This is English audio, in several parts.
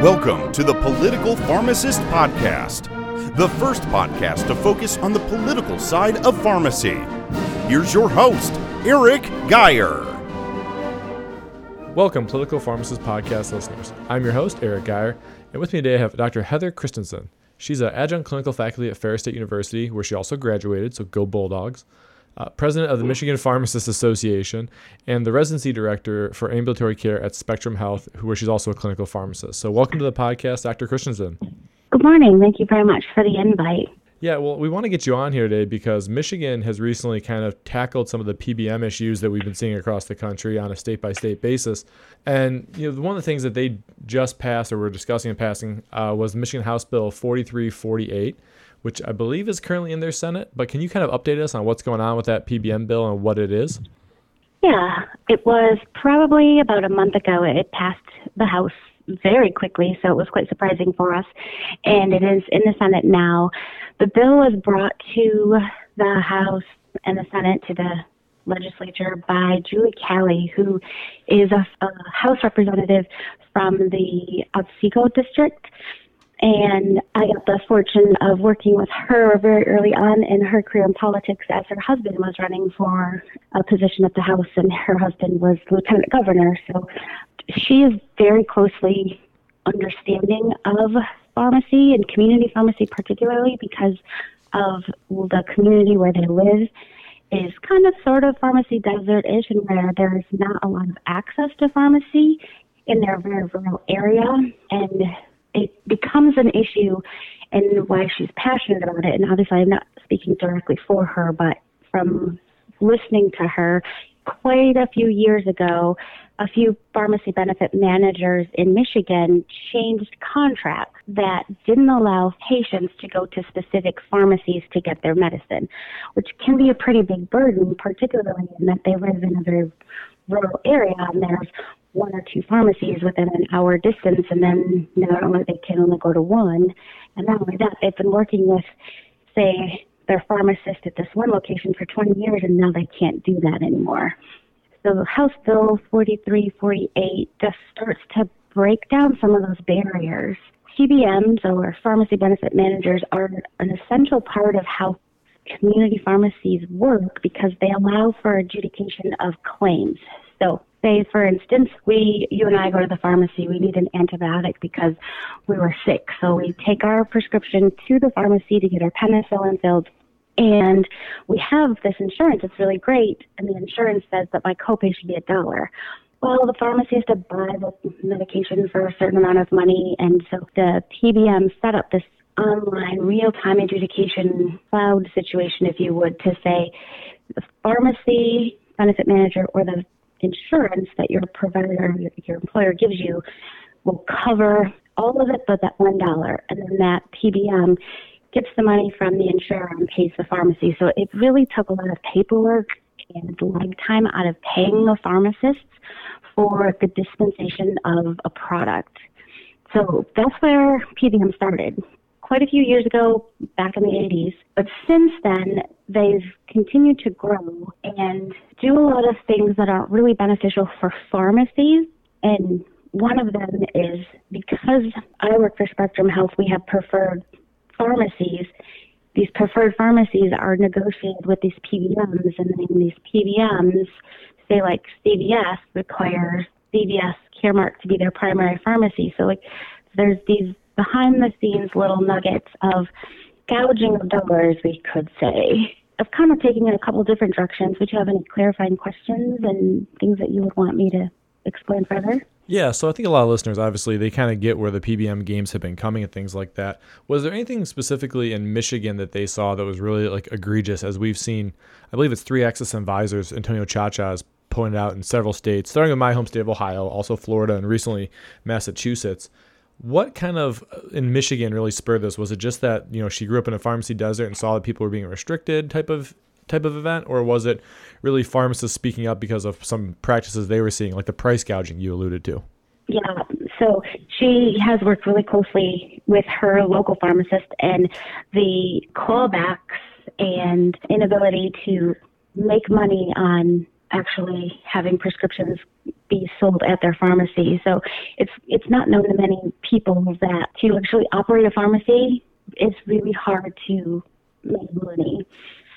Welcome to the Political Pharmacist Podcast, the first podcast to focus on the political side of pharmacy. Here's your host, Eric Geyer. Welcome, Political Pharmacist Podcast listeners. I'm your host, Eric Geyer, and with me today I have Dr. Heather Christensen. She's an adjunct clinical faculty at Ferris State University, where she also graduated, so go Bulldogs uh, president of the Michigan Pharmacists Association, and the residency director for ambulatory care at Spectrum Health, where she's also a clinical pharmacist. So, welcome to the podcast, Dr. Christensen. Good morning. Thank you very much for the invite. Yeah, well, we want to get you on here today because Michigan has recently kind of tackled some of the PBM issues that we've been seeing across the country on a state by state basis. And you know, one of the things that they just passed or were discussing and passing uh, was Michigan House Bill 4348 which I believe is currently in their Senate. But can you kind of update us on what's going on with that PBM bill and what it is? Yeah, it was probably about a month ago. It passed the House very quickly, so it was quite surprising for us. And it is in the Senate now. The bill was brought to the House and the Senate to the legislature by Julie Calley, who is a, a House representative from the Otsego district. And I got the fortune of working with her very early on in her career in politics as her husband was running for a position at the House and her husband was lieutenant governor. So she is very closely understanding of pharmacy and community pharmacy, particularly because of the community where they live is kind of sort of pharmacy desert-ish and where there's not a lot of access to pharmacy in their very rural area. And it becomes an issue and why she's passionate about it. And obviously, I'm not speaking directly for her, but from listening to her quite a few years ago, a few pharmacy benefit managers in Michigan changed contracts that didn't allow patients to go to specific pharmacies to get their medicine, which can be a pretty big burden, particularly in that they live in a very rural area and there's one or two pharmacies within an hour distance, and then not only they can only go to one, and not only that, they've been working with, say, their pharmacist at this one location for 20 years, and now they can't do that anymore. So House Bill 4348 just starts to break down some of those barriers. PBMs or pharmacy benefit managers are an essential part of how community pharmacies work because they allow for adjudication of claims. So say for instance we you and i go to the pharmacy we need an antibiotic because we were sick. So we take our prescription to the pharmacy to get our penicillin filled. And we have this insurance. It's really great. And the insurance says that my copay should be a dollar. Well, the pharmacy has to buy the medication for a certain amount of money, and so the PBM set up this online real-time adjudication cloud situation, if you would, to say the pharmacy benefit manager or the insurance that your provider, your employer gives you, will cover all of it but that one dollar, and then that PBM gets the money from the insurer and pays the pharmacy. So it really took a lot of paperwork and lag time out of paying the pharmacists for the dispensation of a product. So that's where PBM started quite a few years ago, back in the 80s. But since then, they've continued to grow and do a lot of things that are really beneficial for pharmacies. And one of them is because I work for Spectrum Health, we have preferred pharmacies. These preferred pharmacies are negotiated with these PBMs, and then these PBMs, say like CVS, requires CVS Caremark to be their primary pharmacy. So like there's these behind the scenes little nuggets of gouging of dollars, we could say. I've kind of taken it a couple different directions. Would you have any clarifying questions and things that you would want me to explain further? Yeah, so I think a lot of listeners obviously they kind of get where the PBM games have been coming and things like that. Was there anything specifically in Michigan that they saw that was really like egregious as we've seen? I believe it's three Axis advisors, Antonio Ciaccia has pointed out in several states, starting with my home state of Ohio, also Florida, and recently Massachusetts. What kind of uh, in Michigan really spurred this? Was it just that you know she grew up in a pharmacy desert and saw that people were being restricted type of type of event, or was it really pharmacists speaking up because of some practices they were seeing, like the price gouging you alluded to? Yeah, so she has worked really closely with her local pharmacist, and the clawbacks and inability to make money on actually having prescriptions be sold at their pharmacy. So it's it's not known to many people that to actually operate a pharmacy it's really hard to make money.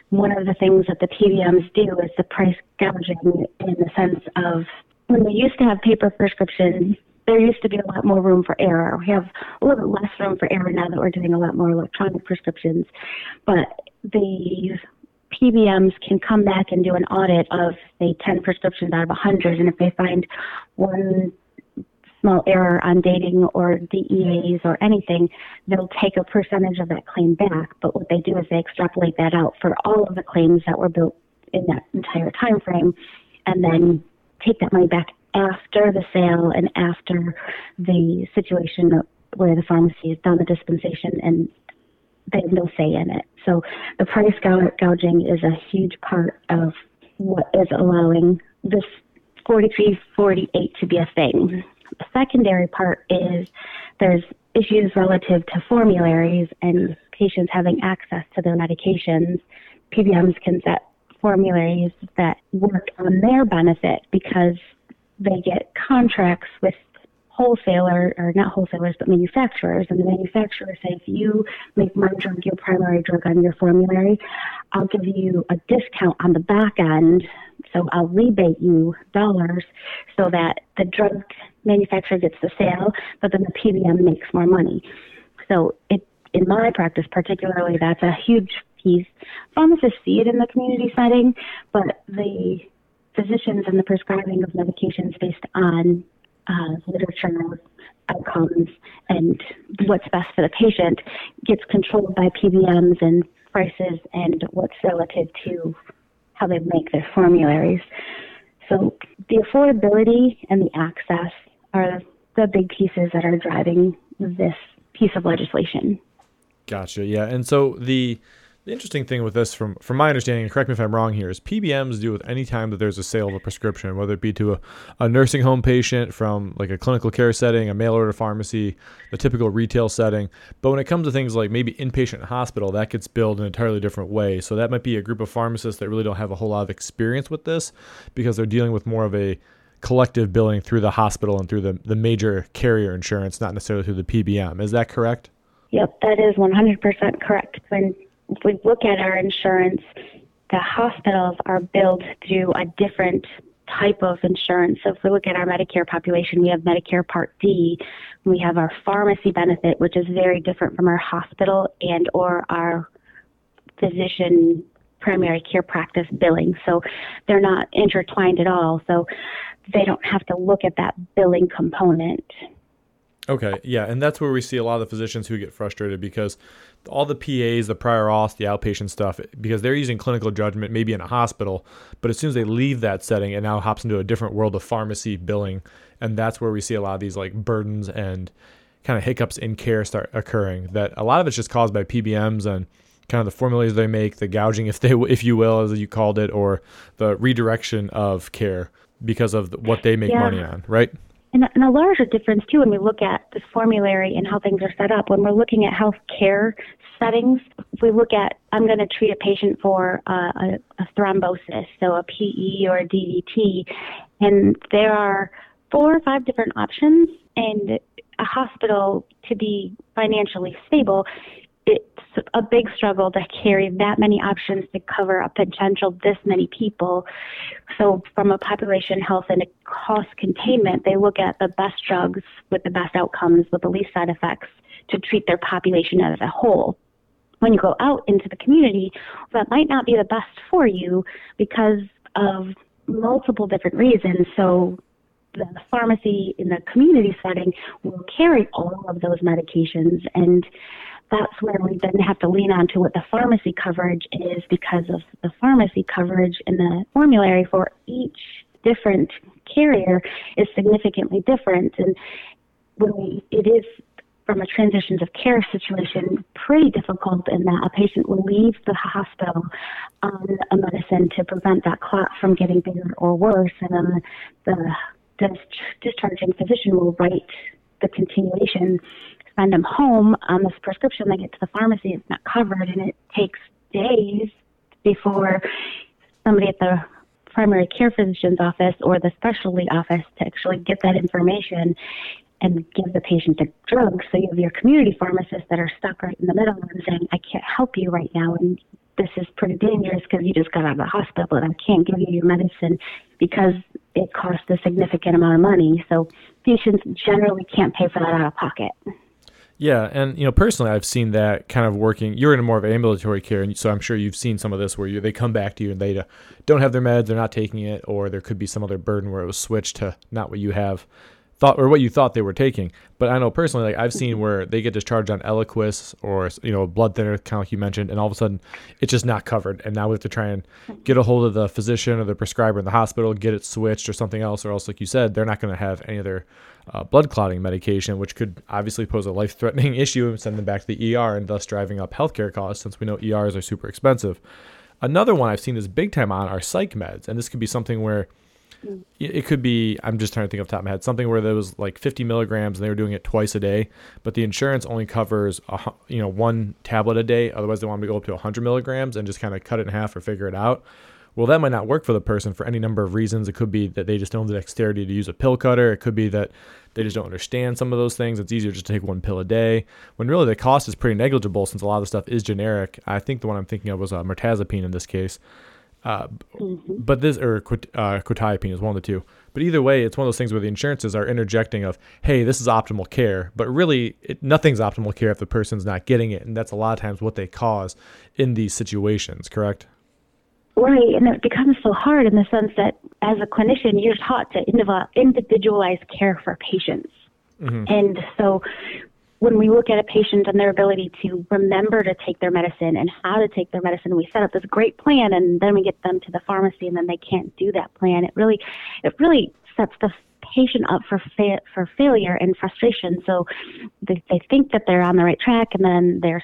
One of the things that the PBMs do is the price gouging in the sense of when we used to have paper prescriptions, there used to be a lot more room for error. We have a little bit less room for error now that we're doing a lot more electronic prescriptions. But the PBMs can come back and do an audit of, say, 10 prescriptions out of 100, and if they find one small error on dating or DEAs or anything, they'll take a percentage of that claim back. But what they do is they extrapolate that out for all of the claims that were built in that entire time frame, and then take that money back after the sale and after the situation where the pharmacy has done the dispensation and they have no say in it. So the price gouging is a huge part of what is allowing this 4348 to be a thing. The secondary part is there's issues relative to formularies and patients having access to their medications. PBMs can set formularies that work on their benefit because they get contracts with wholesaler or not wholesalers but manufacturers and the manufacturers say if you make my drug your primary drug on your formulary. I'll give you a discount on the back end so i'll rebate you dollars so that the drug manufacturer gets the sale but then the pbm makes more money. So it in my practice particularly that's a huge piece. Pharmacists see it in the community setting but the physicians and the prescribing of medications based on uh, literature outcomes and what's best for the patient gets controlled by PBMs and prices and what's relative to how they make their formularies. So the affordability and the access are the big pieces that are driving this piece of legislation. Gotcha. Yeah. And so the the interesting thing with this, from from my understanding, and correct me if I'm wrong here, is PBMs deal with any time that there's a sale of a prescription, whether it be to a, a nursing home patient from like a clinical care setting, a mail order pharmacy, the typical retail setting. But when it comes to things like maybe inpatient hospital, that gets billed in an entirely different way. So that might be a group of pharmacists that really don't have a whole lot of experience with this because they're dealing with more of a collective billing through the hospital and through the, the major carrier insurance, not necessarily through the PBM. Is that correct? Yep, that is 100% correct. When if we look at our insurance, the hospitals are billed through a different type of insurance. So if we look at our Medicare population, we have Medicare Part D, we have our pharmacy benefit, which is very different from our hospital and or our physician primary care practice billing. So they're not intertwined at all. So they don't have to look at that billing component. Okay, yeah, and that's where we see a lot of the physicians who get frustrated because all the PAs, the prior auth, the outpatient stuff, because they're using clinical judgment maybe in a hospital, but as soon as they leave that setting, it now hops into a different world of pharmacy billing, and that's where we see a lot of these like burdens and kind of hiccups in care start occurring. That a lot of it's just caused by PBMs and kind of the formulas they make, the gouging, if they, if you will, as you called it, or the redirection of care because of what they make yeah. money on, right? And, and a larger difference too when we look at this formulary and how things are set up. When we're looking at health care settings, if we look at I'm going to treat a patient for uh, a, a thrombosis, so a PE or a DVT, and there are four or five different options, and a hospital to be financially stable it's a big struggle to carry that many options to cover a potential this many people. So, from a population health and a cost containment, they look at the best drugs with the best outcomes with the least side effects to treat their population as a whole. When you go out into the community, that might not be the best for you because of multiple different reasons. So, the pharmacy in the community setting will carry all of those medications and that's where we then have to lean on to what the pharmacy coverage is because of the pharmacy coverage in the formulary for each different carrier is significantly different. And when we, it is from a transitions of care situation pretty difficult in that a patient will leave the hospital on a medicine to prevent that clot from getting bigger or worse, and then the, the discharging physician will write the continuation send them home on this prescription. They get to the pharmacy, it's not covered, and it takes days before somebody at the primary care physician's office or the specialty office to actually get that information and give the patient the drug. So you have your community pharmacists that are stuck right in the middle and saying, I can't help you right now. And this is pretty dangerous because you just got out of the hospital and I can't give you your medicine because it costs a significant amount of money. So patients generally can't pay for that out of pocket. Yeah, and you know personally, I've seen that kind of working. You're in more of ambulatory care, and so I'm sure you've seen some of this where you, they come back to you and they uh, don't have their meds, they're not taking it, or there could be some other burden where it was switched to not what you have thought or what you thought they were taking. But I know personally, like I've seen where they get discharged on Eliquis or you know blood thinner, kind of like you mentioned, and all of a sudden it's just not covered, and now we have to try and get a hold of the physician or the prescriber in the hospital, get it switched or something else, or else, like you said, they're not going to have any other uh, blood clotting medication, which could obviously pose a life-threatening issue and send them back to the ER, and thus driving up healthcare costs since we know ERs are super expensive. Another one I've seen is big time on are psych meds, and this could be something where it could be i'm just trying to think off top of my head something where there was like 50 milligrams and they were doing it twice a day but the insurance only covers a, you know one tablet a day otherwise they want me to go up to 100 milligrams and just kind of cut it in half or figure it out. Well that might not work for the person for any number of reasons. It could be that they just don't have the dexterity to use a pill cutter. It could be that they just don't understand some of those things. It's easier just to take one pill a day when really the cost is pretty negligible since a lot of the stuff is generic. I think the one i'm thinking of was uh, mirtazapine in this case uh, mm-hmm. But this, or uh, quetiapine is one of the two. But either way, it's one of those things where the insurances are interjecting of, hey, this is optimal care. But really, it, nothing's optimal care if the person's not getting it. And that's a lot of times what they cause in these situations, correct? Right. And it becomes so hard in the sense that as a clinician, you're taught to individualize care for patients. Mm-hmm. And so when we look at a patient and their ability to remember to take their medicine and how to take their medicine, we set up this great plan and then we get them to the pharmacy and then they can't do that plan. It really, it really sets the patient up for fa- for failure and frustration. So they, they think that they're on the right track and then they're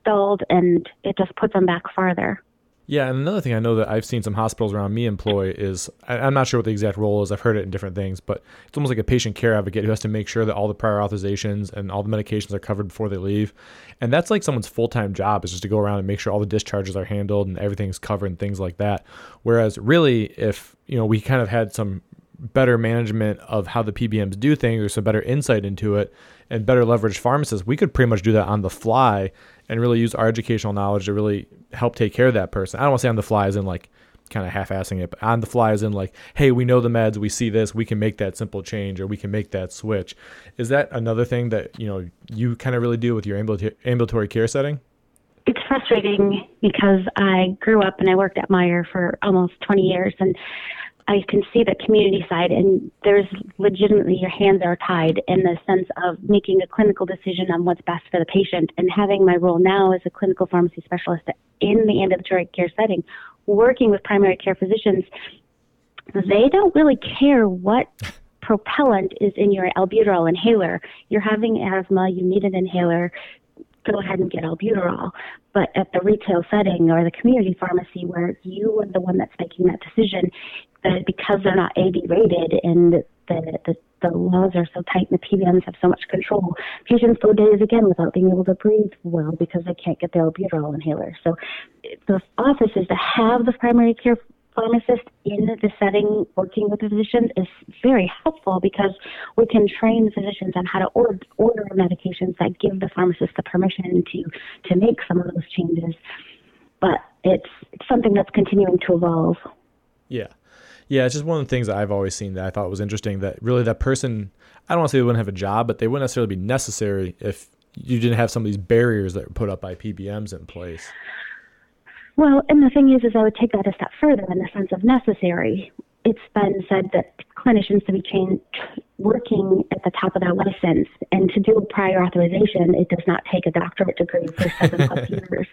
stalled and it just puts them back farther. Yeah, and another thing I know that I've seen some hospitals around me employ is I, am not sure what the exact role is. I've heard it in different things, but it's almost like a patient care advocate who has to make sure that all the prior authorizations and all the medications are covered before they leave. And that's like someone's full time job is just to go around and make sure all the discharges are handled and everything's covered and things like that. Whereas really, if you know we kind of had some better management of how the PBMs do things or some better insight into it and better leverage pharmacists, we could pretty much do that on the fly and really use our educational knowledge to really help take care of that person. I don't want to say on the fly as in like kind of half-assing it, but on the fly as in like, hey, we know the meds, we see this, we can make that simple change or we can make that switch. Is that another thing that you know you kind of really do with your ambulatory care setting? It's frustrating because I grew up and I worked at Meijer for almost 20 years, and I can see the community side, and there's legitimately your hands are tied in the sense of making a clinical decision on what's best for the patient. And having my role now as a clinical pharmacy specialist in the ambulatory care setting, working with primary care physicians, they don't really care what propellant is in your albuterol inhaler. You're having asthma, you need an inhaler, go ahead and get albuterol. But at the retail setting or the community pharmacy where you are the one that's making that decision, that because they're not AB rated and the, the, the laws are so tight and the PBMs have so much control, patients go days again without being able to breathe well because they can't get the albuterol inhaler. So the office is to have the primary care pharmacist in the setting working with the physicians is very helpful because we can train physicians on how to order, order medications that give the pharmacist the permission to, to make some of those changes. But it's, it's something that's continuing to evolve. Yeah. Yeah, it's just one of the things that I've always seen that I thought was interesting that really that person, I don't want to say they wouldn't have a job, but they wouldn't necessarily be necessary if you didn't have some of these barriers that were put up by PBMs in place. Well, and the thing is, is I would take that a step further in the sense of necessary. It's been said that clinicians to be trained working at the top of their license, and to do a prior authorization, it does not take a doctorate degree for seven plus years.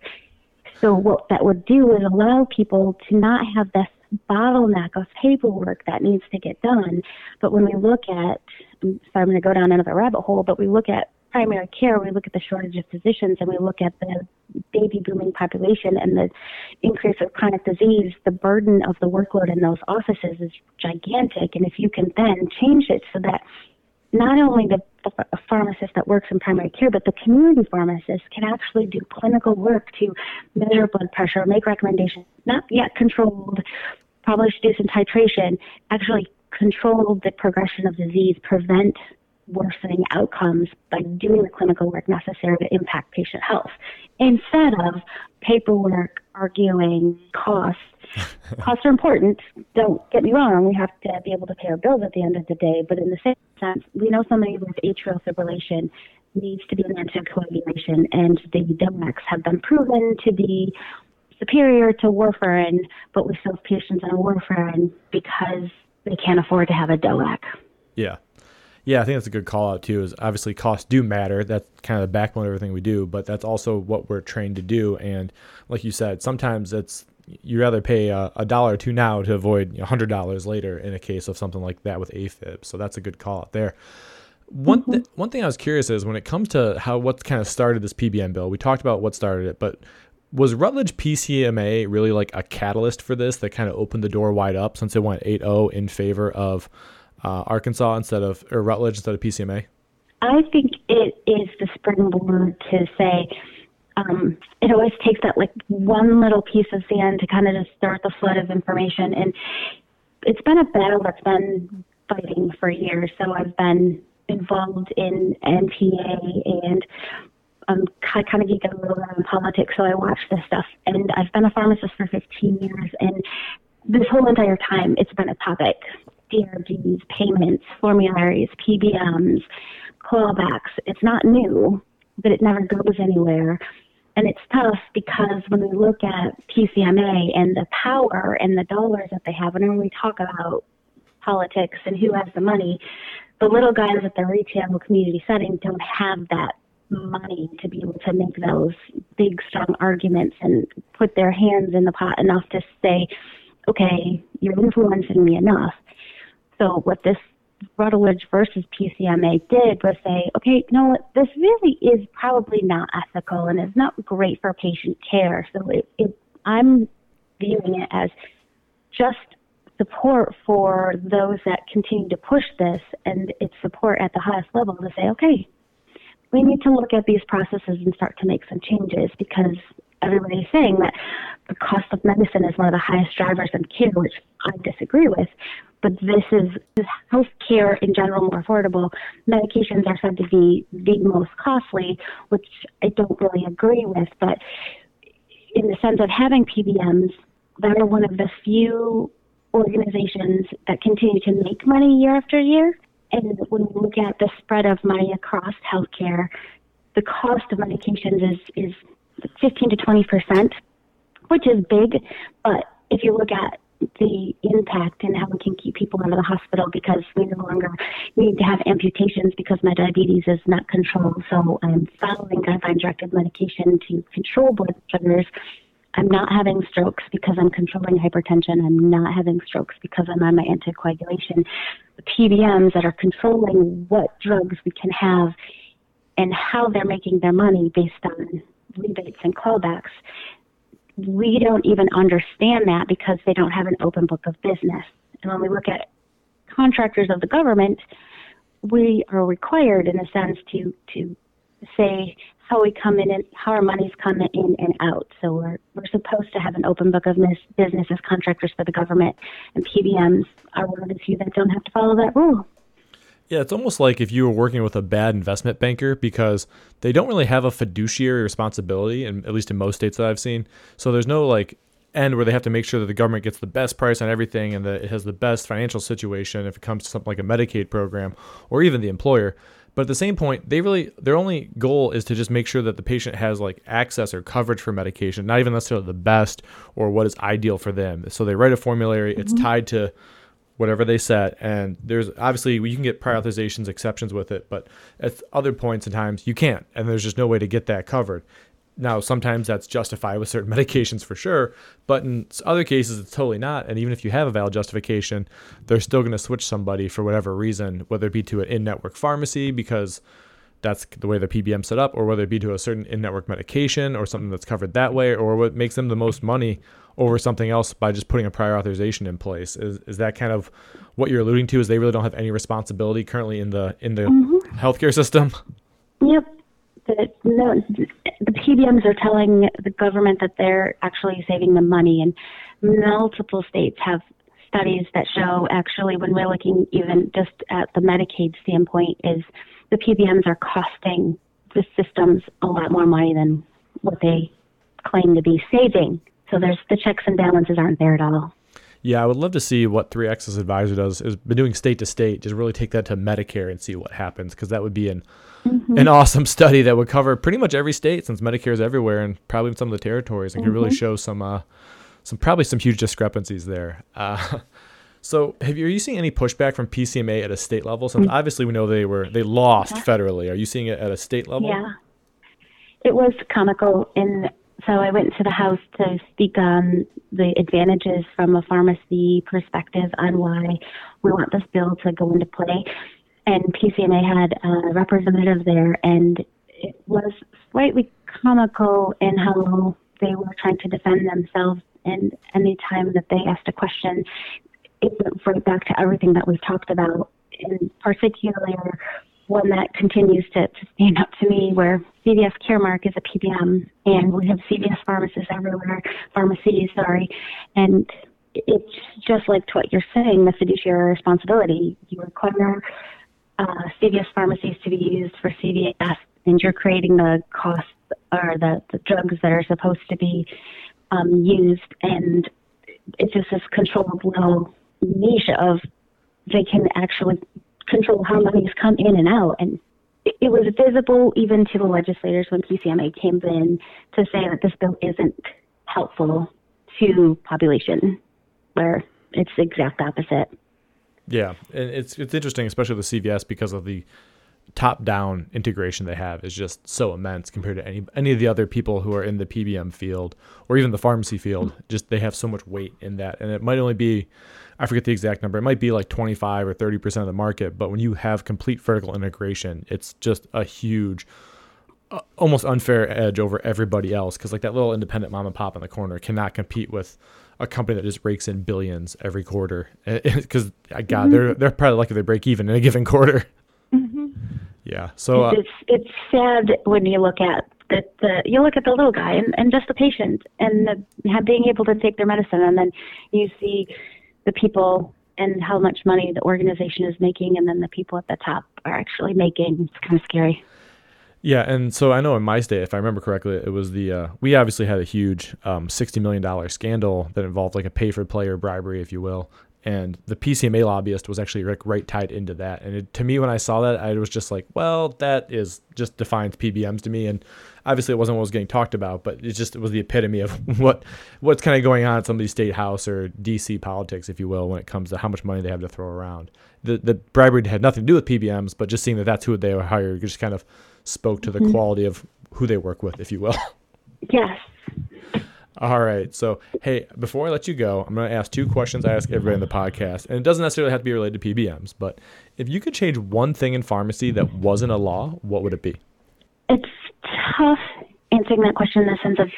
So what that would do is allow people to not have this bottleneck of paperwork that needs to get done. But when we look at, so I'm going to go down another rabbit hole, but we look at primary care, we look at the shortage of physicians and we look at the baby booming population and the increase of chronic disease, the burden of the workload in those offices is gigantic. And if you can then change it so that not only the, the pharmacist that works in primary care, but the community pharmacist can actually do clinical work to measure blood pressure, make recommendations, not yet controlled probably should do some titration, actually control the progression of disease, prevent worsening outcomes by doing the clinical work necessary to impact patient health instead of paperwork, arguing, costs. costs are important. Don't get me wrong. We have to be able to pay our bills at the end of the day. But in the same sense, we know somebody with atrial fibrillation needs to be in anticoagulation, and the DOACs have been proven to be superior to warfarin, but we still have patients on warfarin because they can't afford to have a DOAC. Yeah. Yeah, I think that's a good call out too. Is obviously costs do matter. That's kind of the backbone of everything we do, but that's also what we're trained to do. And like you said, sometimes it's you rather pay a, dollar or two now to avoid a hundred dollars later in a case of something like that with AFib. So that's a good call out there. One th- mm-hmm. one thing I was curious is when it comes to how what kind of started this PBM bill. We talked about what started it, but was Rutledge PCMA really like a catalyst for this that kind of opened the door wide up since it went 8-0 in favor of uh, Arkansas instead of or Rutledge instead of PCMA? I think it is the springboard to say um, it always takes that like one little piece of sand to kind of just start the flood of information, and it's been a battle that's been fighting for years. So I've been involved in NTA and um, I kind of geek a little bit on politics, so I watch this stuff. And I've been a pharmacist for 15 years, and this whole entire time, it's been a topic. DRGs, payments, formularies, PBMs, clawbacks. It's not new, but it never goes anywhere. And it's tough because when we look at PCMA and the power and the dollars that they have, and when we talk about politics and who has the money, the little guys at the retail community setting don't have that money to be able to make those big, strong arguments and put their hands in the pot enough to say, okay, you're influencing me enough. So what this Rutledge versus PCMA did was say, okay, what, this really is probably not ethical and is not great for patient care. So it, it, I'm viewing it as just support for those that continue to push this and it's support at the highest level to say, okay, we need to look at these processes and start to make some changes because everybody's saying that the cost of medicine is one of the highest drivers in care, which I disagree with. But this is, is healthcare in general more affordable. Medications are said to be the most costly, which I don't really agree with. But in the sense of having PBMs, that are one of the few organizations that continue to make money year after year. And when we look at the spread of money across healthcare, the cost of medications is, is 15 to 20 percent, which is big. But if you look at the impact and how we can keep people out of the hospital because we no longer need to have amputations because my diabetes is not controlled. So I'm following guideline directed medication to control blood sugars. I'm not having strokes because I'm controlling hypertension. I'm not having strokes because I'm on my anticoagulation. The PBMs that are controlling what drugs we can have and how they're making their money based on rebates and clawbacks we don't even understand that because they don't have an open book of business. And when we look at contractors of the government, we are required, in a sense, to to say how we come in and how our money's come in and out. So we're we're supposed to have an open book of business as contractors for the government, and PBMs are one of the few that don't have to follow that rule. Yeah, it's almost like if you were working with a bad investment banker because they don't really have a fiduciary responsibility, and at least in most states that I've seen. So there's no like end where they have to make sure that the government gets the best price on everything and that it has the best financial situation if it comes to something like a Medicaid program or even the employer. But at the same point, they really their only goal is to just make sure that the patient has like access or coverage for medication, not even necessarily the best or what is ideal for them. So they write a formulary, mm-hmm. it's tied to whatever they set. And there's obviously you can get prior authorizations exceptions with it, but at other points in times you can't, and there's just no way to get that covered. Now, sometimes that's justified with certain medications for sure, but in other cases it's totally not. And even if you have a valid justification, they're still going to switch somebody for whatever reason, whether it be to an in-network pharmacy because that's the way the PBM set up, or whether it be to a certain in-network medication or something that's covered that way, or what makes them the most money over something else by just putting a prior authorization in place. Is is that kind of what you're alluding to? Is they really don't have any responsibility currently in the in the mm-hmm. healthcare system? Yep. The, no, the PBMs are telling the government that they're actually saving them money, and multiple states have studies that show actually when we're looking even just at the Medicaid standpoint is the PBMs are costing the systems a lot more money than what they claim to be saving. So there's the checks and balances aren't there at all. Yeah, I would love to see what 3 Axis advisor does. Is been doing state to state, just really take that to Medicare and see what happens, because that would be an mm-hmm. an awesome study that would cover pretty much every state, since Medicare is everywhere and probably some of the territories, and mm-hmm. could really show some uh, some probably some huge discrepancies there. Uh, so, have you are you seeing any pushback from PCMA at a state level? Since mm-hmm. obviously we know they were they lost federally. Are you seeing it at a state level? Yeah, it was comical in so I went to the House to speak on the advantages from a pharmacy perspective on why we want this bill to go into play. And PCMA had a representative there, and it was slightly comical in how they were trying to defend themselves. And any time that they asked a question, it went right back to everything that we've talked about, in particular one that continues to, to stand up to me where CVS Caremark is a PBM and we have CVS pharmacists everywhere, pharmacies, sorry, and it's just like what you're saying, the fiduciary responsibility. You require uh, CVS pharmacies to be used for CVS, and you're creating the costs or the, the drugs that are supposed to be um, used, and it's just this controlled little niche of they can actually control how monies come in and out. And it, was visible even to the legislators when PCMA came in to say that this bill isn't helpful to population, where it's the exact opposite. Yeah, and it's it's interesting, especially with CVS, because of the top-down integration they have is just so immense compared to any any of the other people who are in the PBM field or even the pharmacy field. Mm-hmm. Just they have so much weight in that, and it might only be I forget the exact number. It might be like 25 or 30 percent of the market, but when you have complete vertical integration, it's just a huge. Uh, almost unfair edge over everybody else because like that little independent mom and pop in the corner cannot compete with a company that just rakes in billions every quarter because God, mm-hmm. they're they're probably lucky they break even in a given quarter. Mm-hmm. Yeah. So uh, it's it's sad when you look at the, the you look at the little guy and, and just the patient and the, being able to take their medicine, and then you see the people and how much money the organization is making, and then the people at the top are actually making. It's kind of scary. Yeah, and so I know in my state, if I remember correctly, it was the uh, we obviously had a huge um, sixty million dollar scandal that involved like a pay for player bribery, if you will, and the PCMA lobbyist was actually like right tied into that. And it, to me, when I saw that, I was just like, well, that is just defines PBMs to me. And obviously, it wasn't what was getting talked about, but it just it was the epitome of what what's kind of going on in some of these state house or DC politics, if you will, when it comes to how much money they have to throw around. The the bribery had nothing to do with PBMs, but just seeing that that's who they were hired just kind of spoke to the mm-hmm. quality of who they work with, if you will. Yes. All right. So, hey, before I let you go, I'm going to ask two questions I ask everybody in the podcast. And it doesn't necessarily have to be related to PBMs, but if you could change one thing in pharmacy that wasn't a law, what would it be? It's tough answering that question in the sense of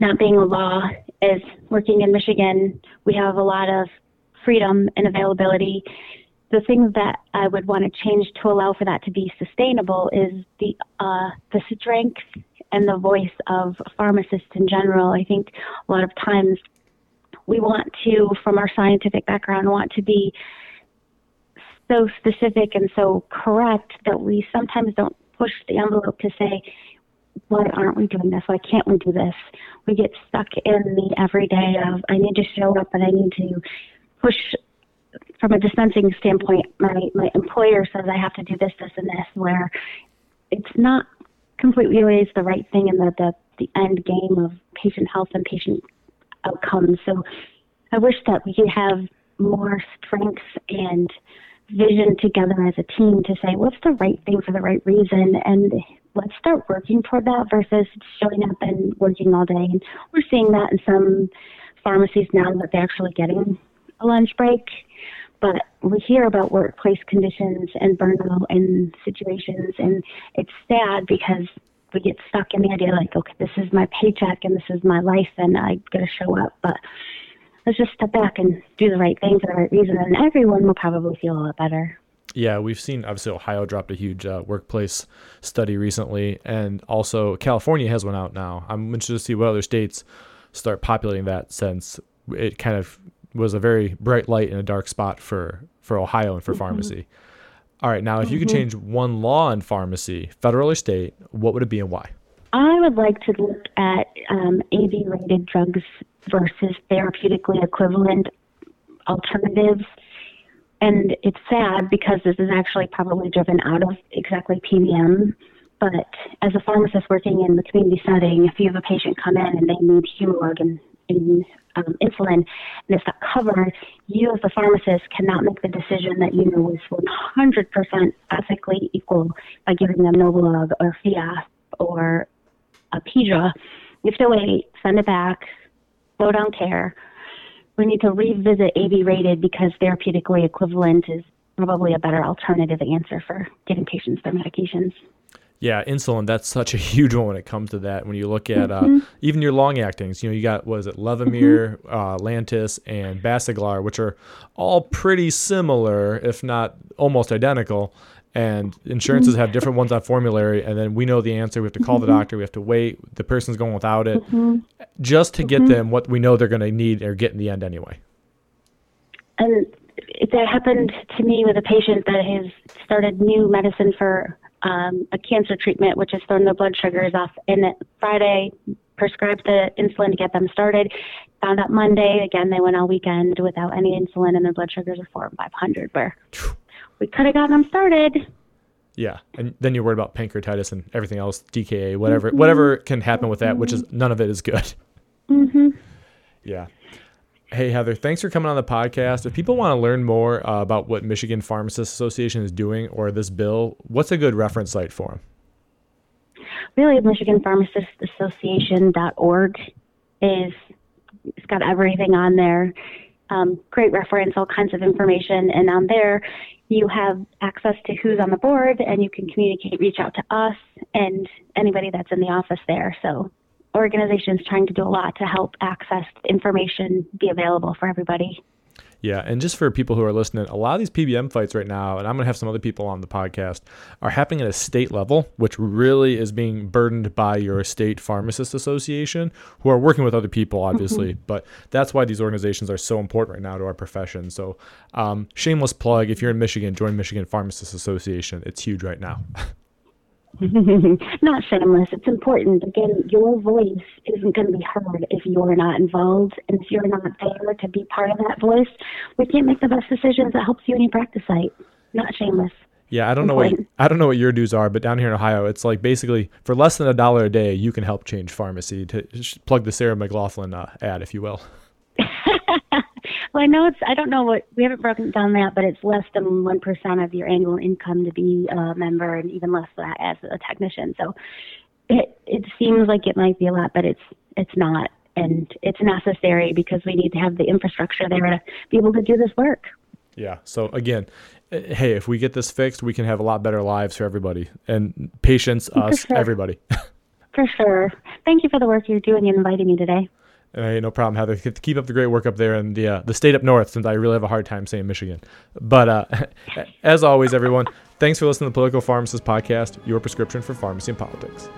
not being a law. Is working in Michigan, we have a lot of freedom and availability. The thing that I would want to change to allow for that to be sustainable is the uh, the strength and the voice of pharmacists in general. I think a lot of times we want to, from our scientific background, want to be so specific and so correct that we sometimes don't push the envelope to say, why aren't we doing this? Why can't we do this? We get stuck in the everyday of, I need to show up and I need to push from a dispensing standpoint, my, my employer says I have to do this, this, and this, where it's not completely always the right thing in the, the, the end game of patient health and patient outcomes. So I wish that we could have more strengths and vision together as a team to say what's the right thing for the right reason and let's start working toward that versus showing up and working all day. And we're seeing that in some pharmacies now that they're actually getting a lunch break but we hear about workplace conditions and burnout and situations, and it's sad because we get stuck in the idea like, okay, this is my paycheck and this is my life, and I got to show up. But let's just step back and do the right thing for the right reason, and everyone will probably feel a lot better. Yeah, we've seen obviously Ohio dropped a huge uh, workplace study recently, and also California has one out now. I'm interested to see what other states start populating that since it kind of was a very bright light in a dark spot for for Ohio and for mm-hmm. pharmacy. All right, now if you could mm-hmm. change one law in pharmacy, federal or state, what would it be and why? I would like to look at um, AB rated drugs versus therapeutically equivalent alternatives. And it's sad because this is actually probably driven out of exactly PBM. But as a pharmacist working in the community setting, if you have a patient come in and they need Humalog and, and um, insulin and it's not covered, you as the pharmacist cannot make the decision that you know is 100% ethically equal by giving them Novolog or Fiasp or a Apidra. You have to wait, send it back, slow down care. We need to revisit AB rated because therapeutically equivalent is probably a better alternative answer for getting patients their medications. Yeah, insulin, that's such a huge one when it comes to that. When you look at uh, mm-hmm. uh, even your long actings, you know, you got, what is it, Levemir, mm-hmm. uh, Lantus, and Basaglar, which are all pretty similar, if not almost identical. And insurances have different ones on formulary, and then we know the answer. We have to call the mm-hmm. doctor. We have to wait. The person's going without it, mm-hmm. just to get mm-hmm. them what we know they're going to need or get in the end anyway. And that happened to me with a patient that has started new medicine for um, a cancer treatment, which has thrown their blood sugars off. And Friday, prescribed the insulin to get them started. Found out Monday, again, they went all weekend without any insulin, and their blood sugars are four and 500, where we could have gotten them started. Yeah, and then you're worried about pancreatitis and everything else, DKA, whatever, mm-hmm. whatever can happen with that, which is none of it is good. Mm-hmm. Yeah. Hey, Heather, thanks for coming on the podcast. If people want to learn more uh, about what Michigan Pharmacists Association is doing or this bill, what's a good reference site for them? Really, Association.org is it's got everything on there. Um, great reference, all kinds of information, and on there you have access to who's on the board, and you can communicate, reach out to us and anybody that's in the office there. So organizations trying to do a lot to help access information be available for everybody. Yeah, and just for people who are listening, a lot of these PBM fights right now, and I'm going to have some other people on the podcast, are happening at a state level, which really is being burdened by your state pharmacist association, who are working with other people, obviously. Mm-hmm. But that's why these organizations are so important right now to our profession. So, um, shameless plug: if you're in Michigan, join Michigan Pharmacist Association. It's huge right now. not shameless. It's important. Again, your voice isn't going to be heard if you're not involved, and if you're not there to be part of that voice, we can't make the best decisions that helps you in your practice site. Not shameless. Yeah, I don't important. know what I don't know what your dues are, but down here in Ohio, it's like basically for less than a dollar a day, you can help change pharmacy. To plug the Sarah McLachlan uh, ad, if you will. Well, I know it's. I don't know what we haven't broken down that, but it's less than one percent of your annual income to be a member, and even less than that as a technician. So it it seems like it might be a lot, but it's it's not, and it's necessary because we need to have the infrastructure there to be able to do this work. Yeah. So again, eh, hey, if we get this fixed, we can have a lot better lives for everybody and patients, us, sure. everybody. for sure. Thank you for the work you're doing and inviting me today. Hey, no problem, Heather. Keep up the great work up there in the uh, the state up north, since I really have a hard time saying Michigan. But uh, as always, everyone, thanks for listening to the Political Pharmacist Podcast, your prescription for pharmacy and politics.